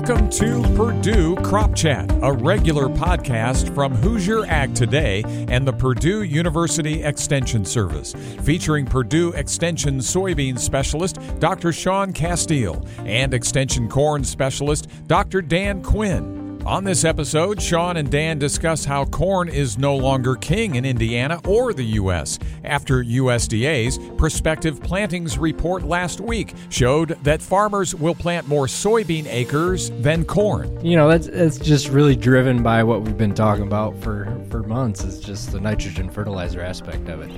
Welcome to Purdue Crop Chat, a regular podcast from Hoosier Ag Today and the Purdue University Extension Service, featuring Purdue Extension soybean specialist Dr. Sean Casteel and Extension corn specialist Dr. Dan Quinn. On this episode, Sean and Dan discuss how corn is no longer king in Indiana or the U.S. after USDA's prospective plantings report last week showed that farmers will plant more soybean acres than corn. You know, that's that's just really driven by what we've been talking about for for months. Is just the nitrogen fertilizer aspect of it.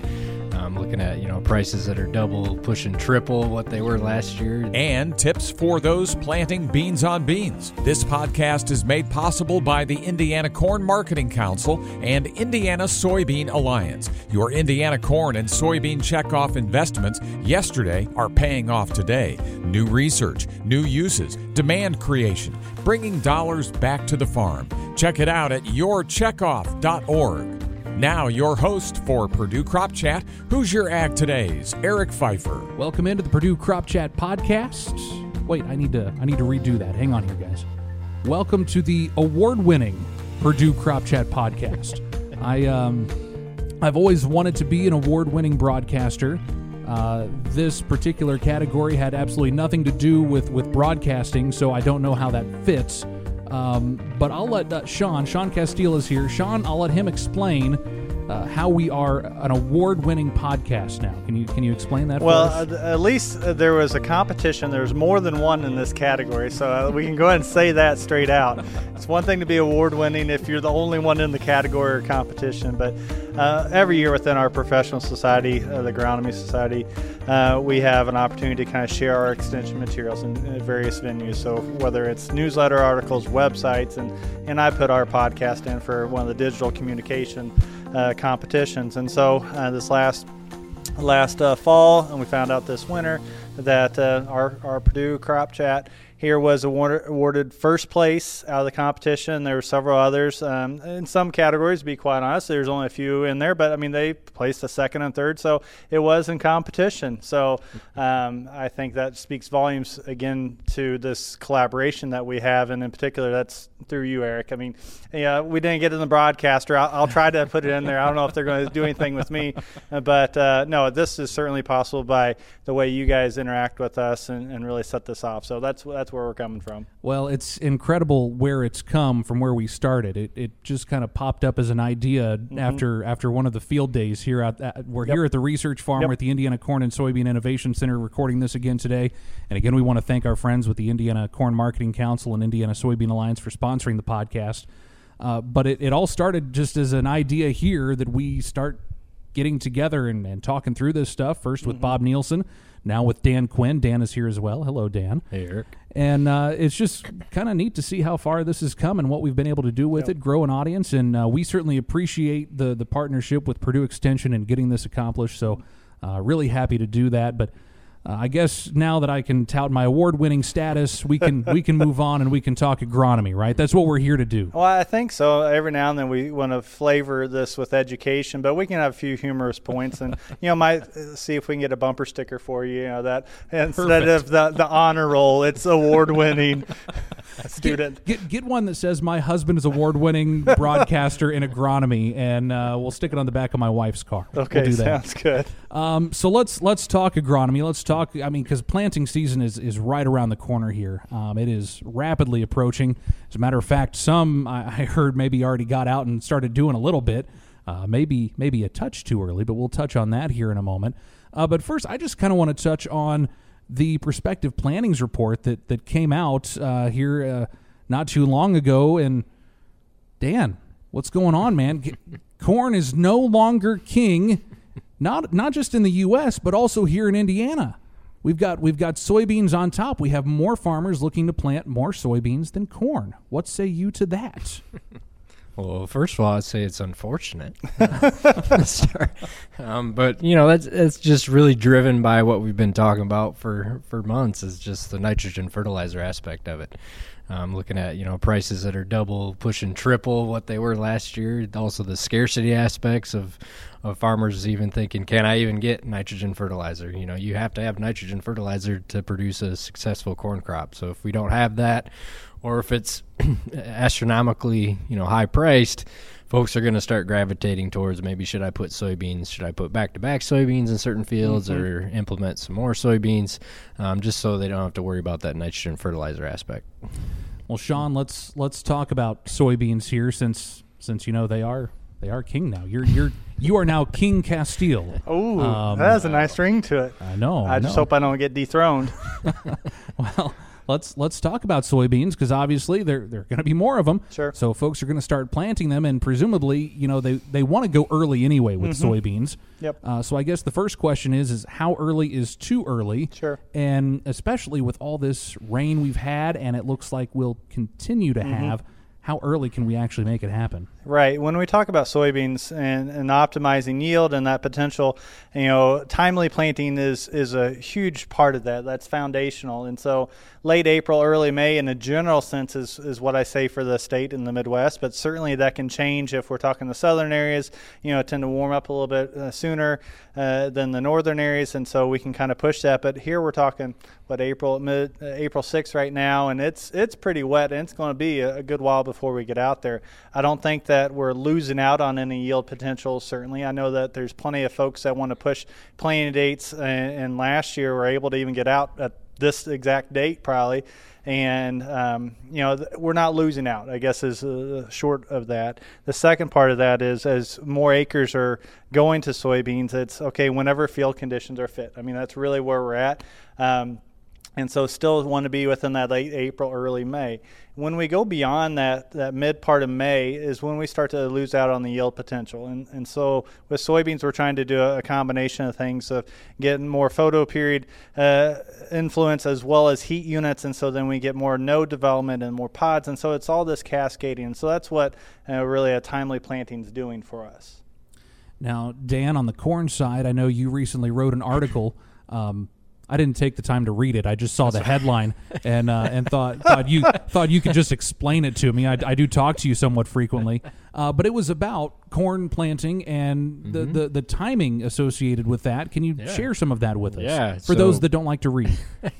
I'm looking at you know prices that are double, pushing triple what they were last year, and tips for those planting beans on beans. This podcast is made possible by the Indiana Corn Marketing Council and Indiana Soybean Alliance. Your Indiana corn and soybean checkoff investments yesterday are paying off today. New research, new uses, demand creation, bringing dollars back to the farm. Check it out at yourcheckoff.org. Now, your host for Purdue Crop Chat, Hoosier Ag Today's Eric Pfeiffer. Welcome into the Purdue Crop Chat podcast. Wait, I need to I need to redo that. Hang on here, guys. Welcome to the award-winning Purdue Crop Chat podcast. I um I've always wanted to be an award-winning broadcaster. Uh, this particular category had absolutely nothing to do with with broadcasting, so I don't know how that fits. Um, but I'll let uh, Sean, Sean Casteel is here. Sean, I'll let him explain uh, how we are an award-winning podcast now. Can you can you explain that? Well, uh, at least uh, there was a competition. There's more than one in this category, so uh, we can go ahead and say that straight out. It's one thing to be award-winning if you're the only one in the category or competition, but uh, every year within our professional society, uh, the Agronomy Society, we have an opportunity to kind of share our extension materials in, in various venues. So whether it's newsletter articles, websites, and and I put our podcast in for one of the digital communication competitions. And so uh, this last last uh, fall, and we found out this winter that uh, our, our Purdue Crop Chat here was awarded, awarded first place out of the competition. There were several others um, in some categories. To be quite honest, there's only a few in there, but I mean they placed a second and third, so it was in competition. So um, I think that speaks volumes again to this collaboration that we have, and in particular, that's through you, Eric. I mean, yeah, we didn't get in the broadcaster. I'll, I'll try to put it in there. I don't know if they're going to do anything with me, but uh, no, this is certainly possible by the way you guys interact with us and, and really set this off. So that's that's where we're coming from. Well, it's incredible where it's come from where we started. It, it just kind of popped up as an idea mm-hmm. after after one of the field days here at, at we're yep. here at the research farm. Yep. We're at the Indiana Corn and Soybean Innovation Center recording this again today. And again, we want to thank our friends with the Indiana Corn Marketing Council and Indiana Soybean Alliance for sponsoring the podcast. Uh, but it, it all started just as an idea here that we start getting together and, and talking through this stuff. First with mm-hmm. Bob Nielsen, now with Dan Quinn. Dan is here as well. Hello, Dan. Hey, Eric. And uh, it's just kind of neat to see how far this has come and what we've been able to do with yep. it, grow an audience. And uh, we certainly appreciate the the partnership with Purdue Extension and getting this accomplished. So, uh, really happy to do that. But uh, I guess now that I can tout my award-winning status, we can we can move on and we can talk agronomy, right? That's what we're here to do. Well, I think so. Every now and then we want to flavor this with education, but we can have a few humorous points, and you know, might uh, see if we can get a bumper sticker for you. You know that instead Perfect. of the the honor roll, it's award-winning student. Get, get, get one that says my husband is award-winning broadcaster in agronomy, and uh, we'll stick it on the back of my wife's car. Okay, we'll do that. sounds good. Um, so let's let's talk agronomy. Let's talk. I mean, because planting season is is right around the corner here. Um, it is rapidly approaching. As a matter of fact, some I, I heard maybe already got out and started doing a little bit. Uh, maybe maybe a touch too early, but we'll touch on that here in a moment. Uh, but first, I just kind of want to touch on the prospective plantings report that that came out uh, here uh, not too long ago. And Dan, what's going on, man? Corn is no longer king not not just in the U.S. but also here in Indiana. We've got we've got soybeans on top. We have more farmers looking to plant more soybeans than corn. What say you to that? Well, first of all, I'd say it's unfortunate. um, but you know, that's that's just really driven by what we've been talking about for for months. Is just the nitrogen fertilizer aspect of it. Um, looking at you know prices that are double, pushing triple what they were last year. Also the scarcity aspects of of farmers even thinking, can I even get nitrogen fertilizer? You know, you have to have nitrogen fertilizer to produce a successful corn crop. So if we don't have that, or if it's astronomically, you know, high priced, folks are going to start gravitating towards maybe should I put soybeans? Should I put back to back soybeans in certain fields Mm-hmm. or implement some more soybeans um, just so they don't have to worry about that nitrogen fertilizer aspect? Well, Sean, let's let's talk about soybeans here since since you know they are they are king now. You're you're you are now King Casteel. Oh, Um, that has a nice ring to it. I know. I just know. hope I don't get dethroned. Well, let's let's talk about soybeans because obviously there there are going to be more of them. Sure. So folks are going to start planting them, and presumably, you know, they they want to go early anyway with soybeans. Mm-hmm. Yep. Uh, so I guess the first question is is how early is too early? Sure. And especially with all this rain we've had, and it looks like we'll continue to Mm-hmm. have. How early can we actually make it happen? Right. When we talk about soybeans and, and optimizing yield and that potential, you know, timely planting is is a huge part of that. That's foundational. And so late April, early May in a general sense is, is what I say for the state in the Midwest, but certainly that can change if we're talking the southern areas, you know, tend to warm up a little bit uh, sooner uh, than the northern areas. And so we can kind of push that. But here we're talking, what, April, mid, uh, April 6th right now, and it's, it's pretty wet and it's going to be a, a good while before we get out there. I don't think that we're losing out on any yield potential. Certainly, I know that there's plenty of folks that want to push planting dates, and, and last year we were able to even get out at this exact date probably. And um, you know th- we're not losing out. I guess is uh, short of that. The second part of that is as more acres are going to soybeans, it's okay whenever field conditions are fit. I mean that's really where we're at. Um, and so still want to be within that late April, early May. When we go beyond that, that mid part of May is when we start to lose out on the yield potential. And, and so with soybeans, we're trying to do a, a combination of things of getting more photo period uh, influence as well as heat units. And so then we get more node development and more pods. And so it's all this cascading. So that's what uh, really a timely planting is doing for us. Now, Dan, on the corn side, I know you recently wrote an article. Um, I didn't take the time to read it. I just saw the headline and uh, and thought thought you thought you could just explain it to me. I, I do talk to you somewhat frequently, uh, but it was about corn planting and the, the, the timing associated with that. Can you share some of that with us? Yeah, for those that don't like to read.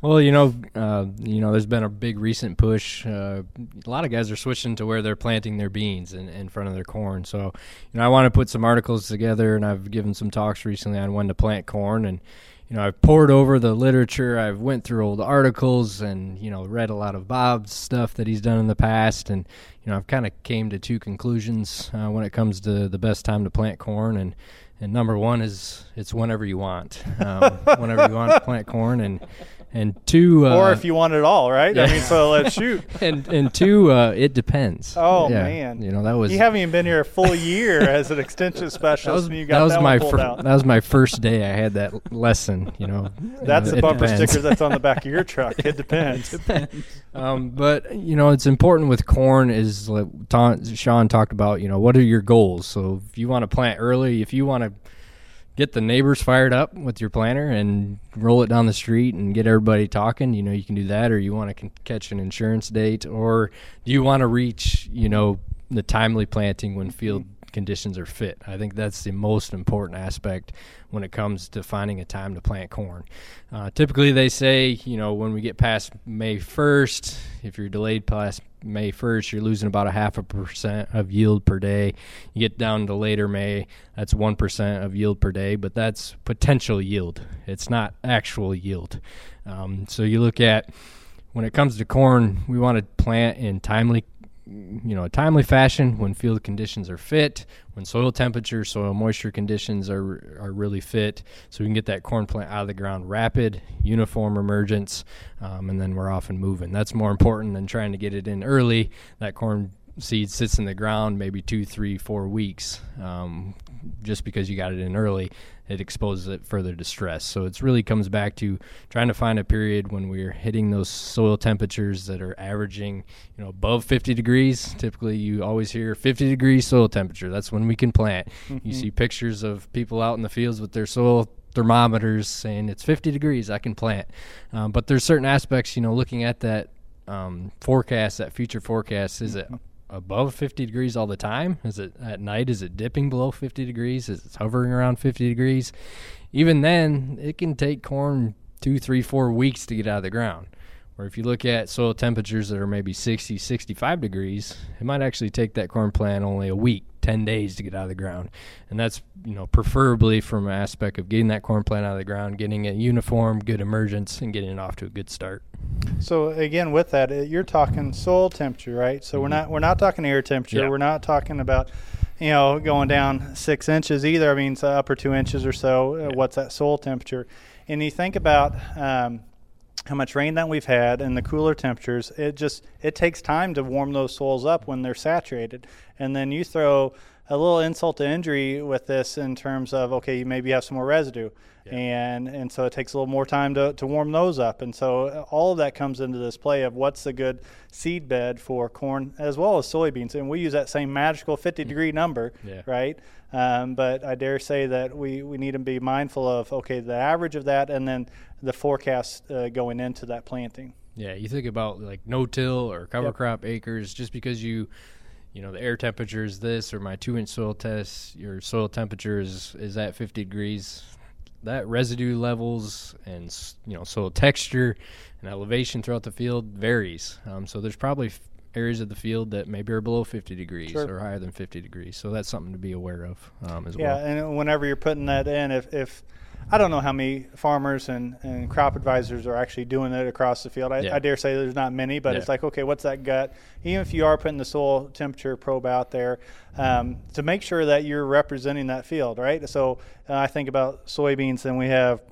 Well, you know, uh, you know, there's been a big recent push. Uh, a lot of guys are switching to where they're planting their beans in, in front of their corn. So, you know, I want to put some articles together, and I've given some talks recently on when to plant corn. And you know, I've poured over the literature. I've went through old articles, and you know, read a lot of Bob's stuff that he's done in the past. And you know, I've kind of came to two conclusions uh, when it comes to the best time to plant corn. And and number one is it's whenever you want, um, whenever you want to plant corn, and and two, uh, or if you want it all, right? I mean, so let's shoot. and and two, uh, it depends. Oh, Yeah, man. you know that was You haven't even been here a full year as an extension that specialist, was, and you that got was that, my fir- out. that was my first day. I had that lesson. You know, That's Uh, the it bumper depends. sticker that's on the back of your truck. It depends. Um, but you know, it's important with corn is like Ta- Sean talked about. You know, what are your goals? So if you want to plant early, if you want to get the neighbors fired up with your planter and roll it down the street and get everybody talking, you know, you can do that. Or you want to catch an insurance date, or do you want to reach, you know, the timely planting when field conditions are fit. I think that's the most important aspect when it comes to finding a time to plant corn. Uh, typically, they say, you know, when we get past May 1st, if you're delayed past May 1st, you're losing about a half a percent of yield per day. You get down to later May, that's 1% of yield per day, but that's potential yield. It's not actual yield. Um, so you look at when it comes to corn, we want to plant in timely you know, a timely fashion when field conditions are fit, when soil temperature, soil moisture conditions are are really fit, so we can get that corn plant out of the ground rapid, uniform emergence, um, and then we're off and moving. That's more important than trying to get it in early. That corn seed sits in the ground maybe two, three, four weeks. Um, just because you got it in early, it exposes it further to stress. So it really comes back to trying to find a period when we're hitting those soil temperatures that are averaging, you know, above 50 degrees. Typically, you always hear 50 degrees soil temperature. That's when we can plant. You see pictures of people out in the fields with their soil thermometers saying it's 50 degrees, I can plant. Um, but there's certain aspects, you know, looking at that um, forecast, that future forecast, is it above 50 degrees all the time? Is it at night? Is it dipping below 50 degrees? Is it hovering around 50 degrees? Even then, it can take corn two, three, four weeks to get out of the ground. Or if you look at soil temperatures that are maybe 60, 65 degrees, it might actually take that corn plant only a week, 10 days to get out of the ground. And that's, you know, preferably from an aspect of getting that corn plant out of the ground, getting it uniform, good emergence, and getting it off to a good start. So again, with that, you're talking soil temperature, right? So mm-hmm. we're not we're not talking air temperature. Yeah. We're not talking about you know going down six inches either. I mean, it's upper two inches or so. Uh, yeah. What's that soil temperature? And you think about um, how much rain that we've had and the cooler temperatures it just it takes time to warm those soils up when they're saturated and then you throw a little insult to injury with this in terms of okay you maybe have some more residue yeah. and and so it takes a little more time to, to warm those up and so all of that comes into this play of what's the good seed bed for corn as well as soybeans and we use that same magical 50 mm. degree number yeah. right um, but I dare say that we, we need to be mindful of okay the average of that and then the forecast uh, going into that planting. Yeah, you think about like no-till or cover yep. crop acres. Just because you, you know, the air temperature is this, or my two-inch soil test, your soil temperature is is at 50 degrees. That residue levels and you know soil texture and elevation throughout the field varies. Um, so there's probably areas of the field that maybe are below 50 degrees sure. or higher than 50 degrees. So that's something to be aware of um, as yeah, well. Yeah, and whenever you're putting that in, if, if I don't know how many farmers and, and crop advisors are actually doing it across the field. I, yeah. I dare say there's not many, but yeah. it's like, okay, what's that gut? Even if you are putting the soil temperature probe out there, um, to make sure that you're representing that field, right? So uh, I think about soybeans, and we have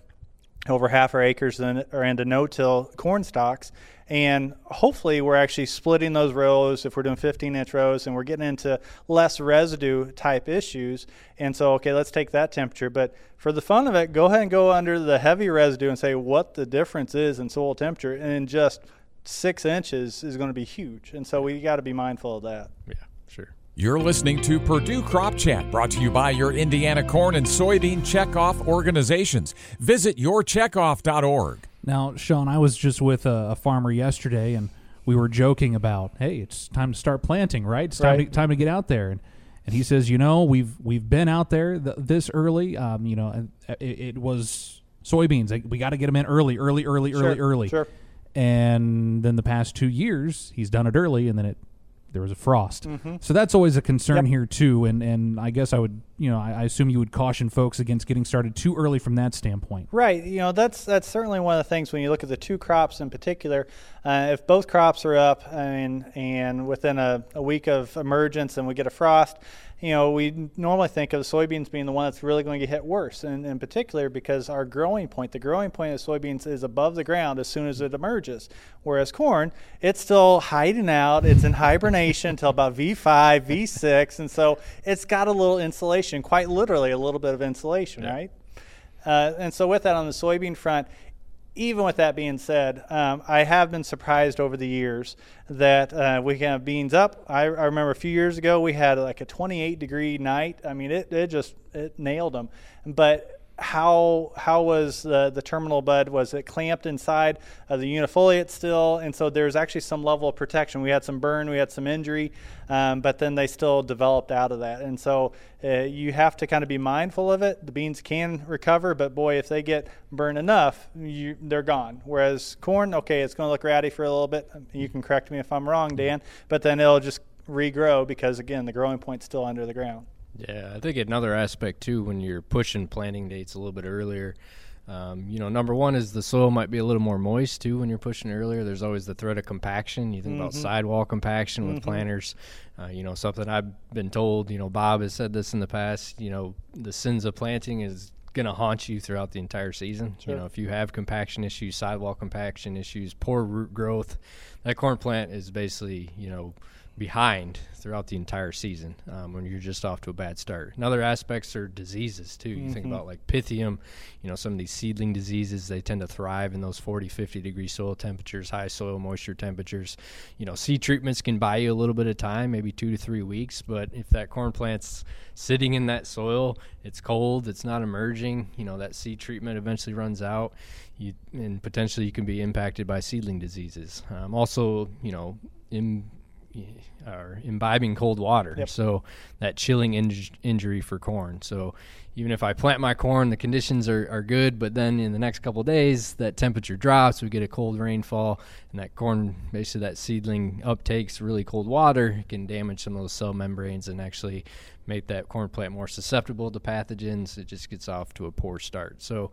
over half our acres in, are into no-till corn stalks, and hopefully we're actually splitting those rows if we're doing 15 inch rows and we're getting into less residue type issues. And so okay let's take that temperature. But for the fun of it go ahead and go under the heavy residue and say what the difference is in soil temperature. And just six inches is going to be huge. And so we got to be mindful of that. Yeah sure. You're listening to Purdue Crop Chat, brought to you by your Indiana Corn and Soybean Checkoff organizations. Visit yourcheckoff.org. Now, Sean, I was just with a, a, farmer yesterday, and we were joking about, hey, it's time to start planting, right? It's time, right. To, time to get out there. And, and he says, you know, we've we've been out there th- this early. Um, you know, it, it was soybeans. We got to get them in early, early, early, sure, early, early. Sure. And then the past two years, he's done it early, and then it there was a frost. Mm-hmm. So that's always a concern yep. here too. And and I guess I would you know I, I, assume you would caution folks against getting started too early from that standpoint. Right. You know that's that's certainly one of the things when you look at the two crops in particular. Uh, if both crops are up, I mean, and within a, a week of emergence, and we get a frost, you know, we normally think of soybeans being the one that's really going to get hit worse, and in particular because our growing point, the growing point of soybeans is above the ground as soon as it emerges. Whereas corn, it's still hiding out, it's in hibernation until about V5, V6, and so it's got a little insulation, quite literally a little bit of insulation, yeah. right? Uh, and so with that on the soybean front, even with that being said, um, I have been surprised over the years that uh, we can have beans up. I, I, remember a few years ago we had like a 28 degree night. I mean, it, it just it nailed them. But how how was the, the terminal bud? Was it clamped inside of the unifoliate still? And so there's actually some level of protection. We had some burn we had some injury um, but then they still developed out of that. And so uh, you have to kind of be mindful of it. The beans can recover but boy if they get burned enough you, they're gone. Whereas corn okay it's going to look ratty for a little bit. You can correct me if i'm wrong dan but then it'll just regrow because again the growing point's still under the ground yeah, I think another aspect too when you're pushing planting dates a little bit earlier. Um, you know, number one is the soil might be a little more moist too when you're pushing earlier. There's always the threat of compaction. You think mm-hmm. about sidewall compaction with mm-hmm. planters. Uh, you know, something I've been told. You know, Bob has said this in the past. You know, the sins of planting is going to haunt you throughout the entire season. Sure. You know, if you have compaction issues, sidewall compaction issues, poor root growth, that corn plant is basically you know behind throughout the entire season um, when you're just off to a bad start. And other aspects are diseases too. You mm-hmm. think about like pythium, you know, some of these seedling diseases, they tend to thrive in those 40, 50 degree soil temperatures, high soil moisture temperatures. You know, seed treatments can buy you a little bit of time, maybe two to three weeks, but if that corn plant's sitting in that soil, it's cold, it's not emerging, you know, that seed treatment eventually runs out. You, and potentially you can be impacted by seedling diseases. Um, also, you know, in are imbibing cold water. Yep. So that chilling inj- injury for corn. So even if I plant my corn, the conditions are, are good, but then in the next couple days, that temperature drops, we get a cold rainfall, and that corn, basically that seedling uptakes really cold water, it can damage some of those cell membranes and actually make that corn plant more susceptible to pathogens. It just gets off to a poor start. So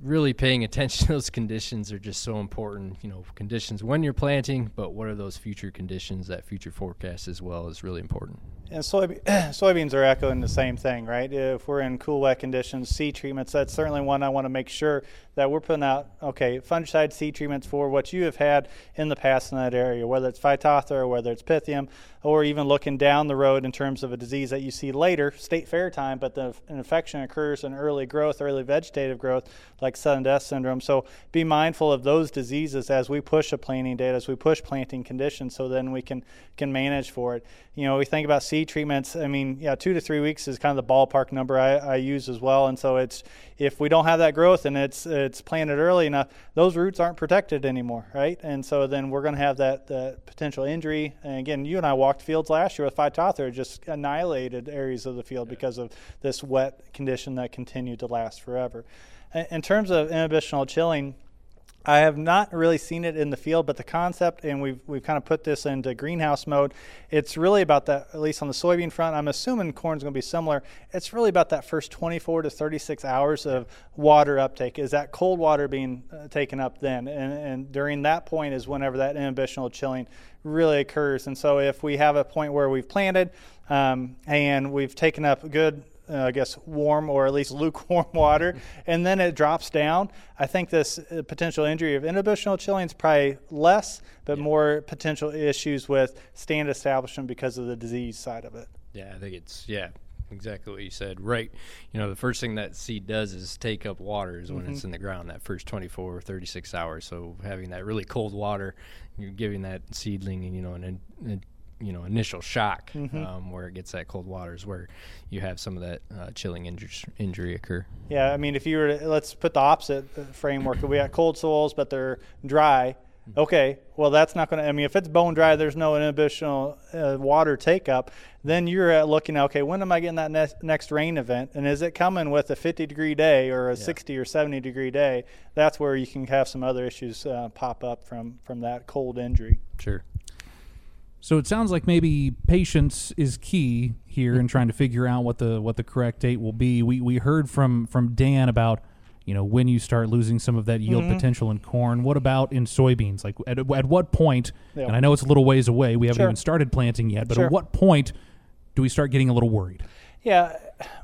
really paying attention to those conditions are just so important. You know, conditions when you're planting, but what are those future conditions? That future forecast as well is really important. And soybe- soybeans are echoing the same thing, right? If we're in cool, wet conditions, seed treatments, that's certainly one I want to make sure that we're putting out, okay, fungicide seed treatments for what you have had in the past in that area, whether it's Phytophthora or whether it's Pythium, or even looking down the road in terms of a disease that you see later, state fair time, but the an infection occurs in early growth, early vegetative growth, like sudden death syndrome. So be mindful of those diseases as we push a planting date, as we push planting conditions, so then we can can manage for it. You know, we think about seed treatments. I mean, yeah, two to three weeks is kind of the ballpark number I, I use as well. And so it's if we don't have that growth and it's it's planted early enough, those roots aren't protected anymore, right? And so then we're going to have that, that potential injury. And again, you and I walked fields last year with Phytophthora, just annihilated areas of the field yeah. because of this wet condition that continued to last forever. In terms of imbibitional chilling, I have not really seen it in the field, but the concept, and we've we've kind of put this into greenhouse mode. It's really about that, at least on the soybean front. I'm assuming corn's going to be similar. It's really about that first 24 to 36 hours of water uptake. Is that cold water being uh, taken up then? And, and during that point is whenever that imbibitional chilling really occurs. And so if we have a point where we've planted um, and we've taken up good uh, I guess, warm or at least lukewarm water, and then it drops down. I think this uh, potential injury of imbibitional chilling is probably less, but yeah. more potential issues with stand establishment because of the disease side of it. Yeah, I think it's yeah, exactly what you said. Right. You know, the first thing that seed does is take up water is when mm-hmm. it's in the ground that first 24 or 36 hours. So having that really cold water, you're giving that seedling, you know, an, an you know initial shock mm-hmm. um, where it gets that cold waters where you have some of that uh, chilling injury, injury occur. Yeah, I mean, if you were to, let's put the opposite framework. we got cold soils, but they're dry. Mm-hmm. Okay, well that's not going to. I mean, if it's bone dry, there's no imbibitional uh, water take up. Then you're looking. Okay, when am I getting that ne- next rain event? And is it coming with a 50 degree day or a yeah. 60 or 70 degree day? That's where you can have some other issues uh, pop up from from that cold injury. Sure. So it sounds like maybe patience is key here in trying to figure out what the what the correct date will be. We we heard from from Dan about you know when you start losing some of that yield mm-hmm. potential in corn. What about in soybeans? Like at, at what point? Yeah. And I know it's a little ways away. We haven't sure. even started planting yet. But sure. at what point do we start getting a little worried? Yeah,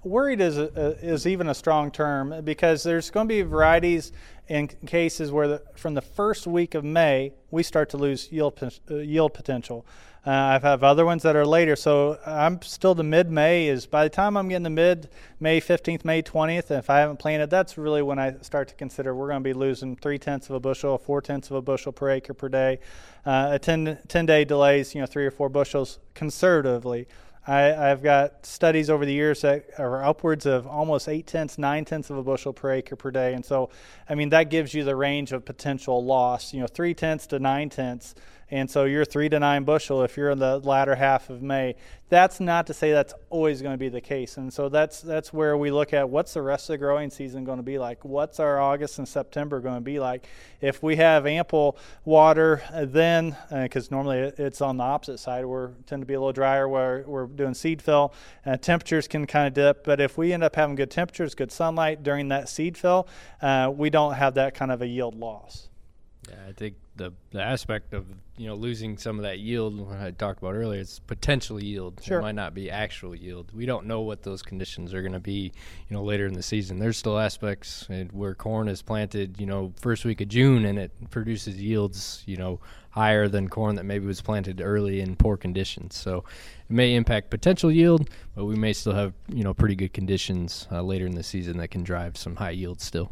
worried is a, is even a strong term because there's going to be varieties in cases where the, from the first week of May we start to lose yield uh, yield potential. Uh, I've have other ones that are later, so I'm still the mid May. Is by the time I'm getting the mid May 15th, May 20th, if I haven't planted, that's really when I start to consider we're going to be losing three tenths of a bushel, four tenths of a bushel per acre per day. Uh, a 10, 10 day delays, you know, three or four bushels conservatively. I, have got studies over the years that are upwards of almost eight tenths, nine tenths of a bushel per acre per day. And so, I mean, that gives you the range of potential loss, you know, three tenths to nine tenths and so you're three to nine bushel if you're in the latter half of May. That's not to say that's always going to be the case, and so that's that's where we look at what's the rest of the growing season going to be like. What's our August and September going to be like? If we have ample water, uh, then because uh, normally it's on the opposite side, we tend to be a little drier where we're doing seed fill, uh, temperatures can kind of dip. But if we end up having good temperatures, good sunlight during that seed fill, uh, we don't have that kind of a yield loss. Yeah, I think the the aspect of you know losing some of that yield what I talked about earlier it's potential yield. Sure. it might not be actual yield. We don't know what those conditions are going to be you know later in the season. There's still aspects where corn is planted you know first week of June and it produces yields you know higher than corn that maybe was planted early in poor conditions. So it may impact potential yield but we may still have you know pretty good conditions uh, later in the season that can drive some high yield still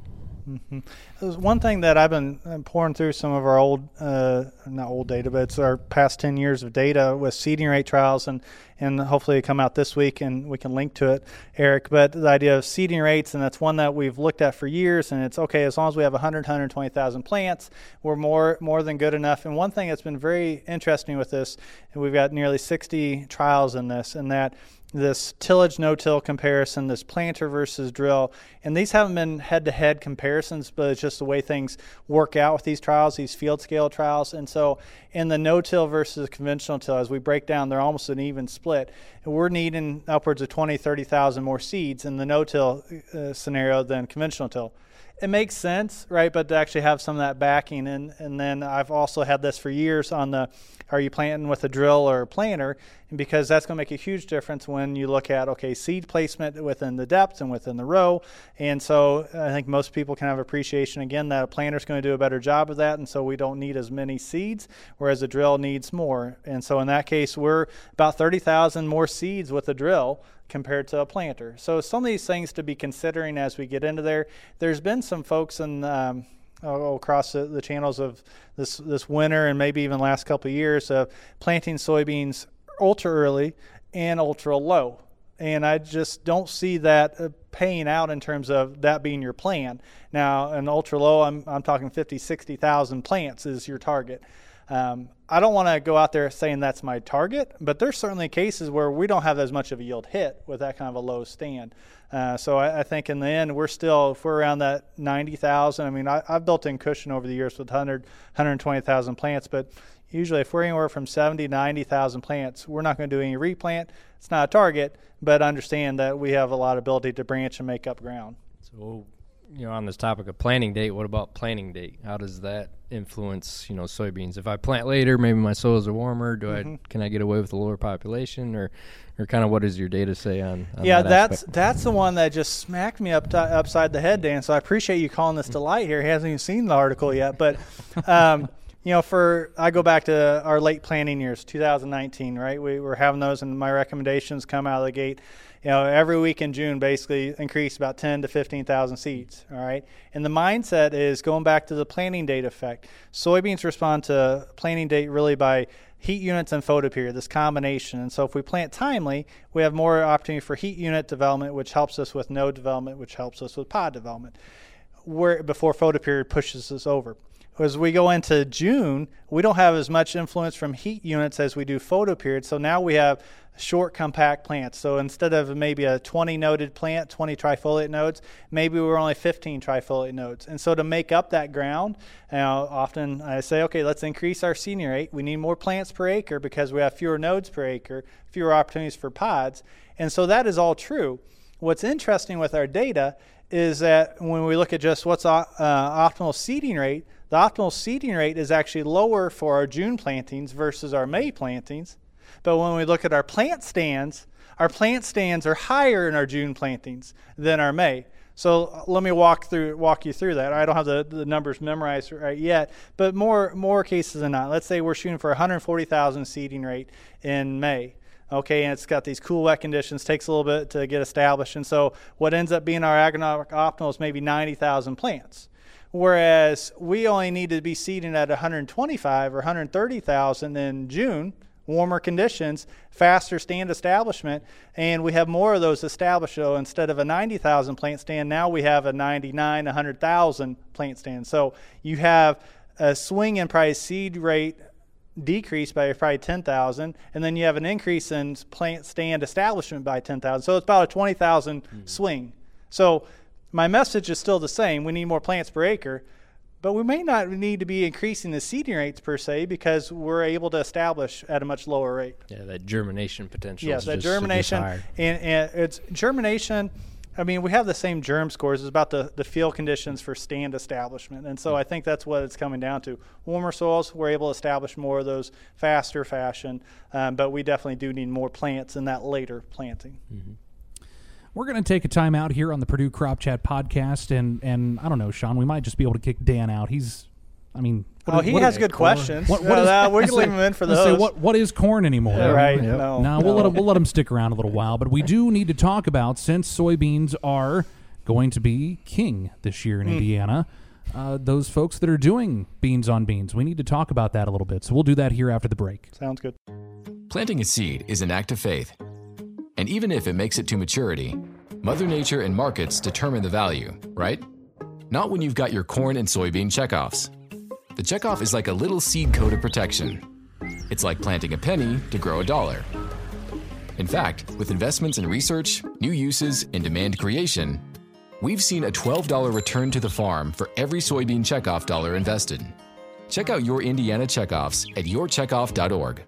Mm-hmm. One thing that I've been uh, pouring through some of our old, uh, not old data, but it's our past 10 years of data with seeding rate trials, and, and hopefully come out this week and we can link to it, Eric. But the idea of seeding rates, and that's one that we've looked at for years, and it's okay as long as we have 100, 120,000 plants, we're more more than good enough. And one thing that's been very interesting with this, and we've got nearly 60 trials in this, and that this tillage no-till comparison, this planter versus drill, and these haven't been head-to-head comparisons, but it's just the way things work out with these trials, these field scale trials. And so, in the no-till versus conventional till, as we break down, they're almost an even split. We're needing upwards of 20, 30,000 more seeds in the no-till uh, scenario than conventional till it makes sense, right? But to actually have some of that backing, and and then I've also had this for years on the, are you planting with a drill or a planter? Because that's going to make a huge difference when you look at okay seed placement within the depth and within the row. And so I think most people can have appreciation again that a planter is going to do a better job of that, and so we don't need as many seeds, whereas a drill needs more. And so in that case, we're about thirty thousand more seeds with a drill compared to a planter. So some of these things to be considering as we get into there. There's been some folks in um, across the, the, channels of this this winter and maybe even last couple of years of planting soybeans ultra early and ultra low. And I just don't see that uh, paying out in terms of that being your plan. Now, an ultra low, I'm, I'm talking 50, 60,000 plants is your target. Um, I don't want to go out there saying that's my target, but there's certainly cases where we don't have as much of a yield hit with that kind of a low stand. Uh, so I, I, think in the end, we're still, if we're around that 90,000, I mean, I, have built in cushion over the years with 100, 120,000 plants, but usually if we're anywhere from 70 90,000 plants, we're not going to do any replant. It's not a target, but understand that we have a lot of ability to branch and make up ground. So you know, on this topic of planting date, what about planting date? How does that influence, you know, soybeans? If I plant later, maybe my soils are warmer. Do mm-hmm. I can I get away with a lower population, or, or kind of what does your data say on? on yeah, that that's aspect? that's the one that just smacked me up t- upside the head, Dan. So I appreciate you calling this to light here. He hasn't even seen the article yet, but. Um, you know, for I go back to our late planting years, 2019, right? We were having those, and my recommendations come out of the gate you know, every week in June basically increased about 10 to 15,000 seeds. All right. And the mindset is going back to the planting date effect. Soybeans respond to planting date really by heat units and photoperiod, this combination. And so if we plant timely, we have more opportunity for heat unit development, which helps us with node development, which helps us with pod development, where before photoperiod pushes us over as we go into June, we don't have as much influence from heat units as we do photoperiod. So now we have short compact plants. So instead of maybe a 20 noded plant, 20 trifoliate nodes, maybe we're only 15 trifoliate nodes. And so to make up that ground, you know, often I say, okay, let's increase our seeding rate. We need more plants per acre because we have fewer nodes per acre, fewer opportunities for pods. And so that is all true. What's interesting with our data is that when we look at just what's uh, optimal seeding rate, the optimal seeding rate is actually lower for our June plantings versus our May plantings. But when we look at our plant stands, our plant stands are higher in our June plantings than our May. So uh, let me walk through walk you through that. I don't have the, the numbers memorized right yet, but more more cases than not. Let's say we're shooting for 140,000 seeding rate in May. Okay, and it's got these cool wet conditions. Takes a little bit to get established, and so what ends up being our agronomic optimal is maybe 90,000 plants whereas we only need to be seeding at 125 or 130,000 in June, warmer conditions, faster stand establishment, and we have more of those established. So instead of a 90,000 plant stand, now we have a 99, 100,000 plant stand. So you have a swing in price seed rate decrease by probably 10,000 and then you have an increase in plant stand establishment by 10,000 so it's about a 20,000 mm-hmm. swing so my message is still the same. We need more plants per acre, but we may not need to be increasing the seeding rates per se because we're able to establish at a much lower rate. Yeah, that germination potential. Yes, that just, germination, and, and it's germination. I mean, we have the same germ scores. It's about the, the field conditions for stand establishment. And so I think that's what it's coming down to. Warmer soils, we're able to establish more of those faster fashion, um, but we definitely do need more plants in that later planting. Mm-hmm. We're going to take a time out here on the Purdue Crop Chat podcast, and and I don't know, Sean, we might just be able to kick Dan out. He's, I mean, oh, he has good corn? questions. What, what is, uh, we can leave him in for those. Say, what what is corn anymore? Yeah, right? Yep. No, no, we'll let him we'll let him stick around a little while, but we do need to talk about since soybeans are going to be king this year in Indiana. Uh, those folks that are doing beans on beans. We need to talk about that a little bit. So we'll do that here after the break. Sounds good. Planting a seed is an act of faith. And even if it makes it to maturity, Mother Nature and markets determine the value, right? Not when you've got your corn and soybean checkoffs. The checkoff is like a little seed coat of protection. It's like planting a penny to grow a dollar. In fact, with investments in research, new uses, and demand creation, we've seen a $12 return to the farm for every soybean checkoff dollar invested. Check out your Indiana checkoffs at yourcheckoff.org.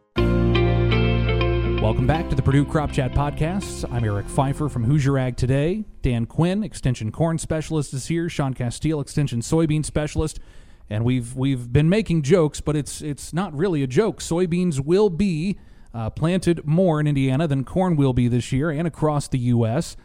Welcome back to the Purdue Crop Chat Podcast. I'm Eric Pfeiffer from Hoosier Ag Today. Dan Quinn, Extension Corn Specialist, is here. Sean Casteel, Extension Soybean Specialist. And we've we've been making jokes, but it's it's not really a joke. Soybeans will be uh, planted more in Indiana than corn will be this year and across the U.S.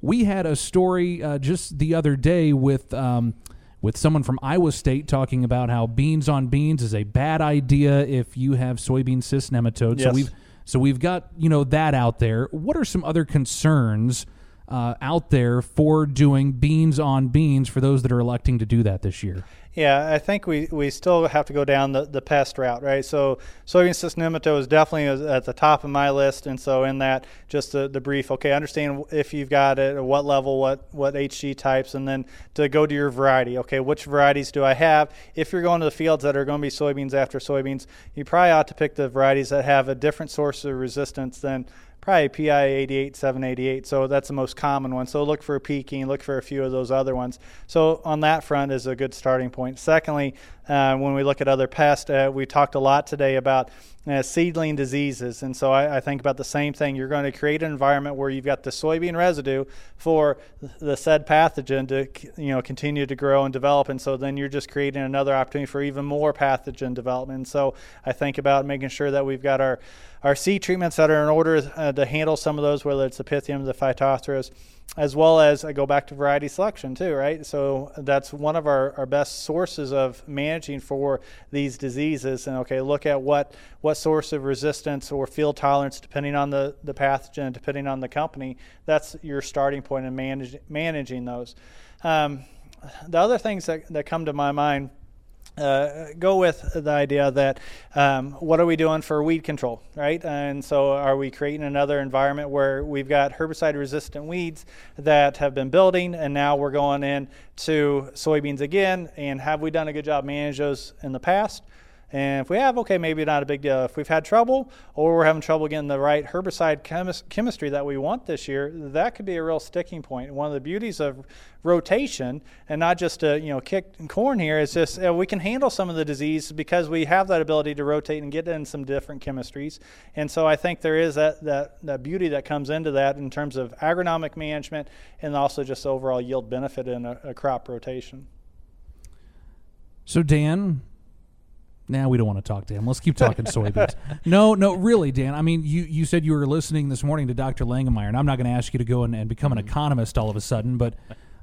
We had a story uh, just the other day with um, with someone from Iowa State talking about how beans on beans is a bad idea if you have soybean cyst nematodes. So we've so we've got you know that out there. What are some other concerns uh, out there for doing beans on beans for those that are electing to do that this year? Yeah, I think we, we still have to go down the, the pest route, right? So soybean cyst nematode is definitely at the top of my list, and so in that, just the, the brief. Okay, understand if you've got it, at what level, what what HG types, and then to go to your variety. Okay, which varieties do I have? If you're going to the fields that are going to be soybeans after soybeans, you probably ought to pick the varieties that have a different source of resistance than probably PI 88, 788. So that's the most common one. So look for Peking, look for a few of those other ones. So on that front is a good starting point. Secondly, uh, when we look at other pests, uh, we talked a lot today about uh, seedling diseases. And so I, I think about the same thing. You're going to create an environment where you've got the soybean residue for the said pathogen to you know continue to grow and develop. And so then you're just creating another opportunity for even more pathogen development. And so I think about making sure that we've got our our seed treatments that are in order uh, to handle some of those, whether it's the Pythium, the Phytophthora, as well as I go back to variety selection too, right? So that's one of our, our best sources of managing for these diseases. And okay, look at what what source of resistance or field tolerance, depending on the, the pathogen, depending on the company, that's your starting point in manage, managing those. Um, the other things that, that come to my mind uh, go with the idea that um, what are we doing for weed control, right? And so, are we creating another environment where we've got herbicide resistant weeds that have been building, and now we're going in to soybeans again? And have we done a good job managing those in the past? And if we have, okay, maybe not a big deal. If we've had trouble or we're having trouble getting the right herbicide chemis- chemistry that we want this year, that could be a real sticking point. One of the beauties of rotation and not just to you know kick corn here is just uh, we can handle some of the disease because we have that ability to rotate and get in some different chemistries. And so I think there is that that, that beauty that comes into that in terms of agronomic management and also just overall yield benefit in a, a crop rotation. So Dan, now we don't want to talk to him. Let's keep talking soybeans. No, no, really, Dan. I mean, you, you said you were listening this morning to Dr. Langemeier, and I'm not going to ask you to go and, and become an economist all of a sudden, but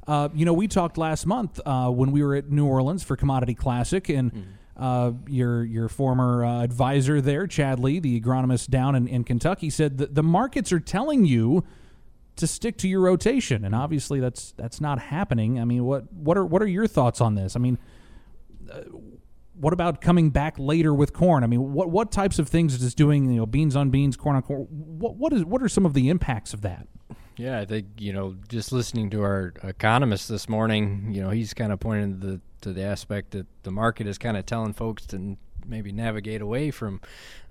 uh, you know, we talked last month uh, when we were at New Orleans for Commodity Classic, and uh, your your former uh, advisor there, Chad Lee, the agronomist down in, in Kentucky, said that the markets are telling you to stick to your rotation, and obviously that's that's not happening. I mean, what what are what are your thoughts on this? I mean, what about coming back later with corn? I mean, what what types of things is this doing? You know, beans on beans, corn on corn. What what is what are some of the impacts of that? Yeah, I think you know, just listening to our economist this morning, you know, he's kind of pointing to the to the aspect that the market is kind of telling folks to maybe navigate away from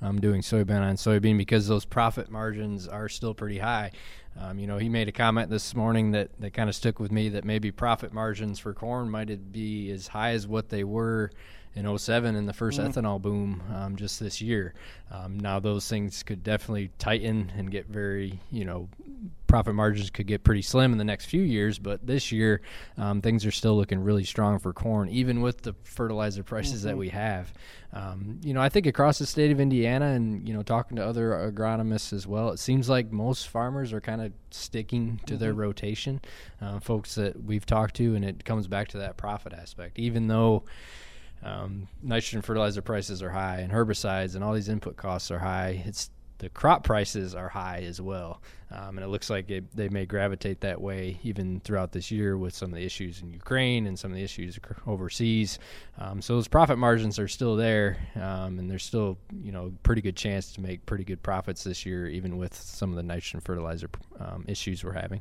um, doing soybean on soybean because those profit margins are still pretty high. Um, you know, he made a comment this morning that, that kind of stuck with me that maybe profit margins for corn might be as high as what they were in 07 in the first ethanol boom um, just this year. Um, now those things could definitely tighten and get very, you know, profit margins could get pretty slim in the next few years, but this year um, things are still looking really strong for corn, even with the fertilizer prices that we have. Um, you know, I think across the state of Indiana and, you know, talking to other agronomists as well, it seems like most farmers are kind of sticking to their rotation. Uh, folks that we've talked to, and it comes back to that profit aspect. Even though um, nitrogen fertilizer prices are high and herbicides and all these input costs are high, it's the crop prices are high as well. Um, and it looks like it, they may gravitate that way even throughout this year with some of the issues in Ukraine and some of the issues overseas. Um, so those profit margins are still there, um, and there's still you know pretty good chance to make pretty good profits this year, even with some of the nitrogen fertilizer um, issues we're having.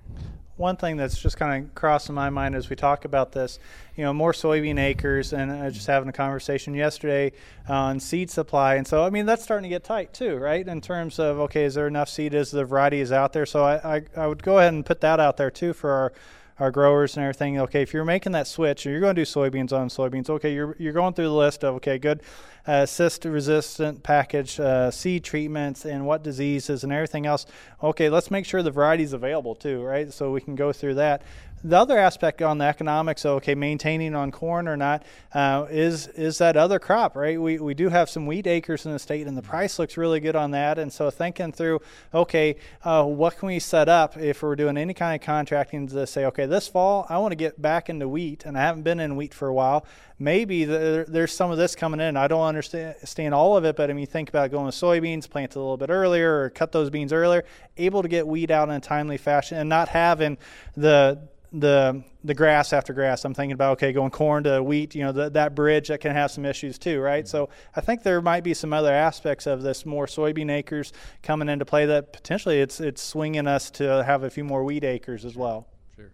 One thing that's just kind of crossing my mind as we talk about this, you know, more soybean acres, and I was just having a conversation yesterday on seed supply, and so I mean that's starting to get tight too, right? In terms of okay, is there enough seed? Is the variety is out there? So I, I, I would go ahead and put that out there too for our our growers and everything. Okay, if you're making that switch, or you're going to do soybeans on soybeans, okay, you're you're going through the list of okay, good uh, cyst resistant package, uh, seed treatments, and what diseases and everything else. Okay, let's make sure the variety is available too, right? So we can go through that the other aspect on the economics, okay, maintaining on corn or not, uh, is is that other crop, right? We, we do have some wheat acres in the state, and the price looks really good on that. And so thinking through, okay, uh, what can we set up if we're doing any kind of contracting to say, okay, this fall I want to get back into wheat, and I haven't been in wheat for a while. Maybe the, there's some of this coming in. I don't understand all of it, but I mean, think about going with soybeans, plant a little bit earlier, or cut those beans earlier, able to get wheat out in a timely fashion, and not having the the the grass after grass. I'm thinking about okay, going corn to wheat. You know, the, that bridge that can have some issues too, right? Mm-hmm. So I think there might be some other aspects of this more soybean acres coming into play that potentially it's it's swinging us to have a few more wheat acres as well. Sure.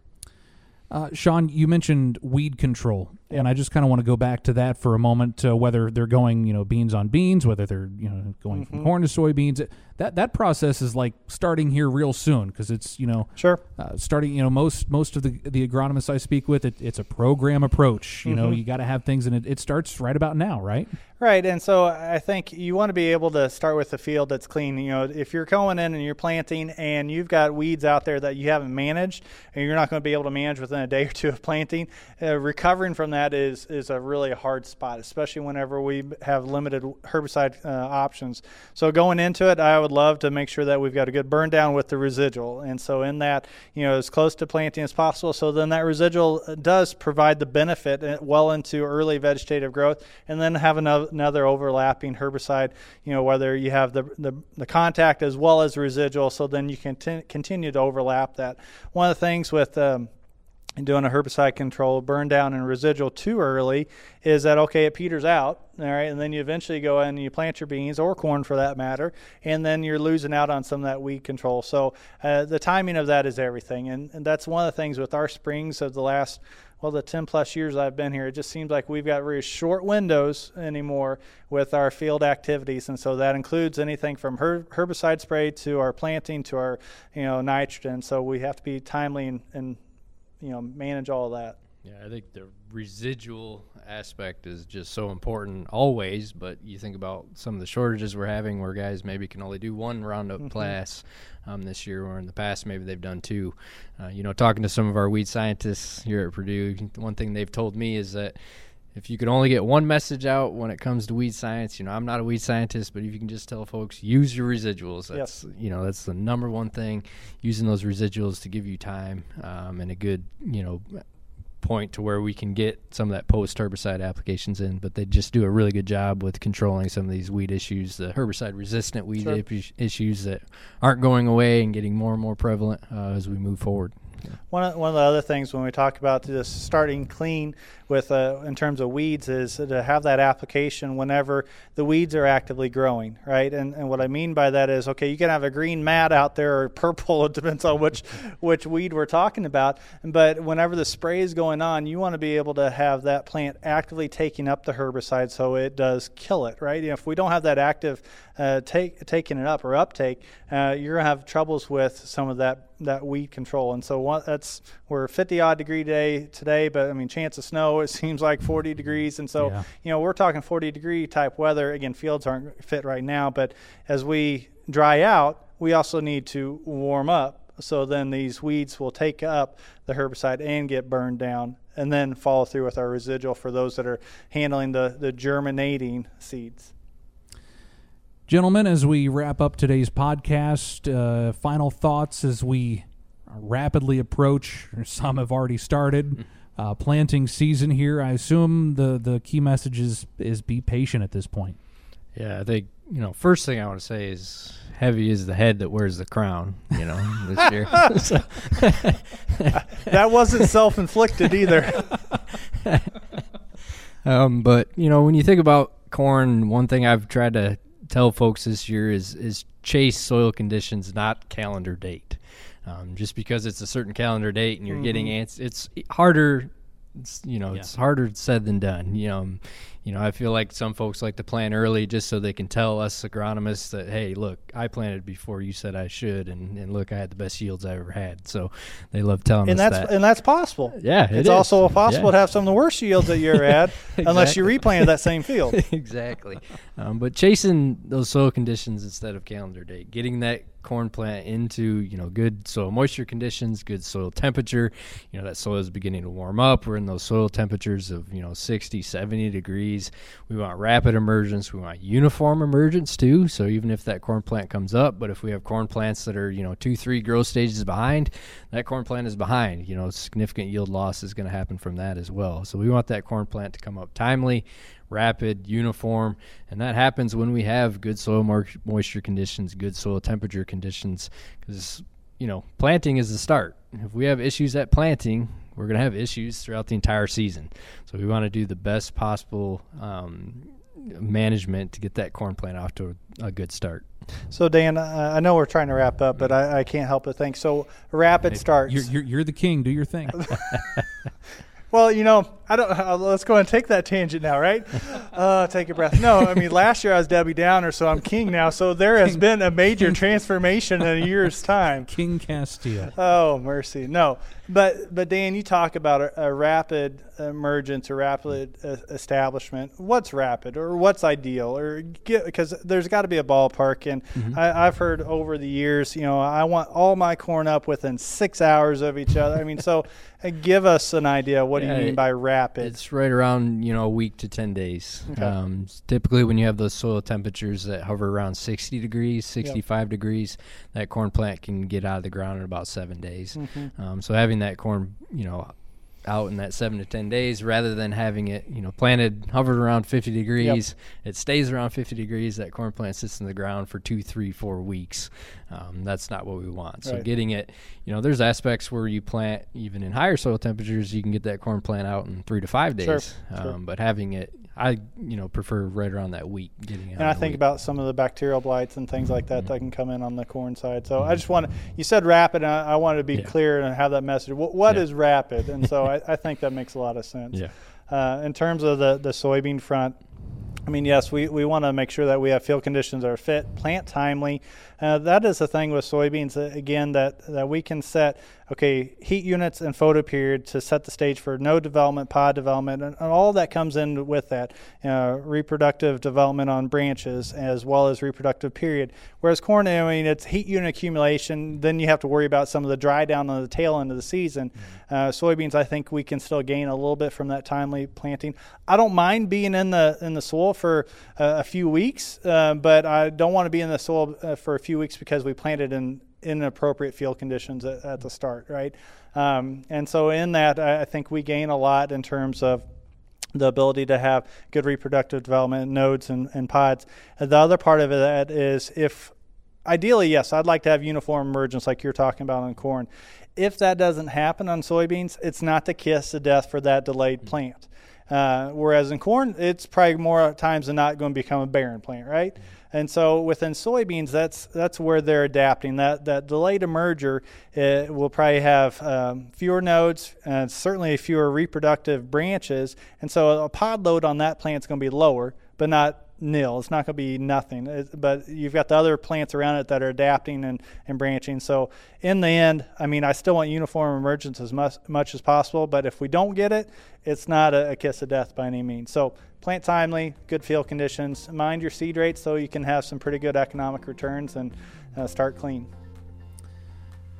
Uh, Sean, you mentioned weed control and I just kind of want to go back to that for a moment. Uh, whether they're going, you know, beans on beans, whether they're you know going mm-hmm. from corn to soybeans, that that process is like starting here real soon because it's you know sure uh, starting. You know, most most of the the agronomists I speak with, it, it's a program approach. You mm-hmm. know, you got to have things, and it, it starts right about now, right? Right, and so I think you want to be able to start with a field that's clean. You know, if you're going in and you're planting and you've got weeds out there that you haven't managed, and you're not going to be able to manage within a day or two of planting, uh, recovering from that is is a really hard spot, especially whenever we have limited herbicide uh, options. So going into it, I would love to make sure that we've got a good burn down with the residual, and so in that, you know, as close to planting as possible. So then that residual uh, does provide the benefit uh, well into early vegetative growth, and then have another, another overlapping herbicide. You know, whether you have the the, the contact as well as residual, so then you can t- continue to overlap that. One of the things with um, doing a herbicide control, burn down and residual too early is that okay, it peters out, all right, and then you eventually go in and you plant your beans or corn for that matter, and then you're losing out on some of that weed control. So uh, the timing of that is everything, and, and that's one of the things with our springs of the last well, the 10 plus years I've been here, it just seems like we've got very short windows anymore with our field activities. And so that includes anything from her- herbicide spray to our planting to our, you know, nitrogen. So we have to be timely and, and you know manage all that. Yeah, I think the residual aspect is just so important always. But you think about some of the shortages we're having, where guys maybe can only do one Roundup mm-hmm. class um, this year, or in the past maybe they've done two. Uh, you know, talking to some of our weed scientists here at Purdue, one thing they've told me is that if you can only get one message out when it comes to weed science, you know, I'm not a weed scientist, but if you can just tell folks use your residuals, that's yes. you know, that's the number one thing. Using those residuals to give you time um, and a good, you know, point to where we can get some of that post herbicide applications in. But they just do a really good job with controlling some of these weed issues, the herbicide resistant weed sure. issues that aren't going away and getting more and more prevalent uh, as we move forward. One of, one of the other things when we talk about just starting clean with uh, in terms of weeds is to have that application whenever the weeds are actively growing, right? And, and what I mean by that is, okay, you can have a green mat out there or purple. It depends on which which weed we're talking about. But whenever the spray is going on, you want to be able to have that plant actively taking up the herbicide so it does kill it, right? if we don't have that active uh, take, taking it up or uptake, uh, you're gonna have troubles with some of that that weed control. And so one, that's we're 50 odd degree day today, but I mean chance of snow it seems like 40 degrees, and so yeah. you know we're talking 40 degree type weather. Again, fields aren't fit right now, but as we dry out, we also need to warm up. So then these weeds will take up the herbicide and get burned down, and then follow through with our residual for those that are handling the the germinating seeds. Gentlemen, as we wrap up today's podcast, uh, final thoughts as we rapidly approach, some have already started, uh, planting season here. I assume the, the key message is, is be patient at this point. Yeah, I think you know. First thing I want to say is heavy is the head that wears the crown. You know, this year. That wasn't self-inflicted either. Um, but you know, when you think about corn, one thing I've tried to tell folks this year is is chase soil conditions, not calendar date. Um, just because it's a certain calendar date and you're getting ants, it's harder. It's, you know, it's harder said than done. You know, um, you know, I feel like some folks like to plant early just so they can tell us agronomists that, hey, look, I planted before you said I should, and, and look, I had the best yields I ever had. So they love telling and us that's that. and that's possible. Yeah, it it's is. also possible Yeah. to have some of the worst yields that you ever had, unless you Exactly. replanted that same field. exactly. Um, but chasing those soil conditions instead of calendar date, getting that corn plant into you know good soil moisture conditions, good soil temperature. You know that soil is beginning to warm up. We're in those soil temperatures of you know 60, 70 degrees. We want rapid emergence. We want uniform emergence too. So even if that corn plant comes up, but if we have corn plants that are you know two, three growth stages behind, that corn plant is behind. You know significant yield loss is going to happen from that as well. So we want that corn plant to come up timely rapid, uniform, and that happens when we have good soil mo- moisture conditions, good soil temperature conditions. Because you know, planting is the start. If we have issues at planting, we're going to have issues throughout the entire season. So we want to do the best possible um, management to get that corn plant off to a, a good start. So Dan, uh, I know we're trying to wrap up, but I, I can't help but think. So rapid starts. You're, you're, you're the king. Do your thing. Well, you know, I don't. Uh, let's go and take that tangent now, right? Uh, take a breath. No, I mean, last year I was Debbie Downer, so I'm king now. So there has been a major transformation in a year's time. king Casteel. Oh mercy, no. But but Dan, you talk about a, a rapid emergence or rapid uh, establishment. What's rapid or what's ideal or because there's got to be a ballpark. And I, I've heard over the years, you know, I want all my corn up within six hours of each other. I mean, so uh, give us an idea. What do you mean by rapid? It's right around you know a week to ten days. Okay. Um, typically, when you have those soil temperatures that hover around sixty degrees, sixty-five degrees, that corn plant can get out of the ground in about seven days. Mm-hmm. Um, so having that corn, you know, out in that seven to ten days, rather than having it, you know, planted hovered around fifty degrees, it stays around fifty degrees. That corn plant sits in the ground for two, three, four weeks. Um, that's not what we want. So Right. getting it, you know, there's aspects where you plant even in higher soil temperatures, you can get that corn plant out in three to five days. Sure, Um, sure. But having it, I you know prefer right around that week getting out. And I in think week. about some of the bacterial blights and things like Mm-hmm. that that can come in on the corn side. So I just want to, you said rapid, and I, I wanted to be Yeah. clear and have that message. What, what Yeah. is rapid? And so I, I think that makes a lot of sense. Yeah. Uh, in terms of the, the soybean front, I mean, yes, we, we want to make sure that we have field conditions that are fit, plant timely. Uh, that is the thing with soybeans, uh, again, that, that we can set, okay, heat units and photo period to set the stage for node development, pod development, and, and all that comes in with that. Uh, reproductive development on branches as well as reproductive period. Whereas corn, I mean, it's heat unit accumulation, then you have to worry about some of the dry down on the tail end of the season. Uh, soybeans, I think we can still gain a little bit from that timely planting. I don't mind being in the in the soil for uh, a few weeks, but I don't want to be in the soil for a few weeks because we planted in inappropriate field conditions at, at the start, right? Um, and so in that, I, I think we gain a lot in terms of the ability to have good reproductive development nodes and, and pods. And the other part of that is if ideally, yes, I'd like to have uniform emergence like you're talking about on corn. If that doesn't happen on soybeans, it's not the kiss of death for that delayed plant. Uh, whereas in corn, it's probably more times than not going to become a barren plant, right? And so within soybeans, that's that's where they're adapting. That that delayed emerger uh, will probably have um, fewer nodes and certainly fewer reproductive branches, and so a pod load on that plant is going to be lower, but not nil. It's not going to be nothing. It- but you've got the other plants around it that are adapting and, and branching. So in the end, I mean, I still want uniform emergence as much, much as possible. But if we don't get it, it's not a, a kiss of death by any means. So plant timely, good field conditions. Mind your seed rates so you can have some pretty good economic returns and uh, start clean.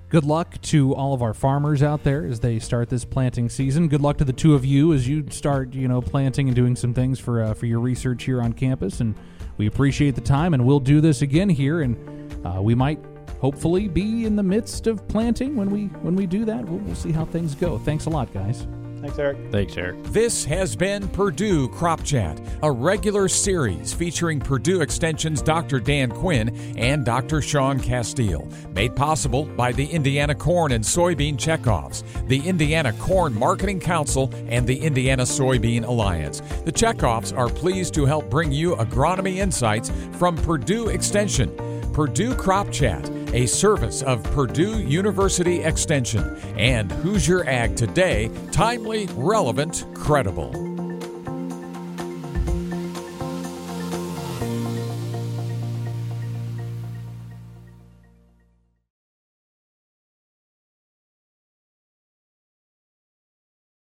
Good luck to all of our farmers out there as they start this planting season. Good luck to the two of you as you start, you know, planting and doing some things for uh, for your research here on campus. And we appreciate the time, and we'll do this again here. And uh, we might hopefully be in the midst of planting when we when we do that. We'll, we'll see how things go. Thanks a lot, guys. Thanks, Eric. Thanks, Eric. This has been Purdue Crop Chat, a regular series featuring Purdue Extension's Dr. Dan Quinn and Dr. Sean Casteel, made possible by the Indiana Corn and Soybean Checkoffs, the Indiana Corn Marketing Council, and the Indiana Soybean Alliance. The checkoffs are pleased to help bring you agronomy insights from Purdue Extension. Purdue Crop Chat, a service of Purdue University Extension, and Hoosier Ag Today, timely, relevant, credible.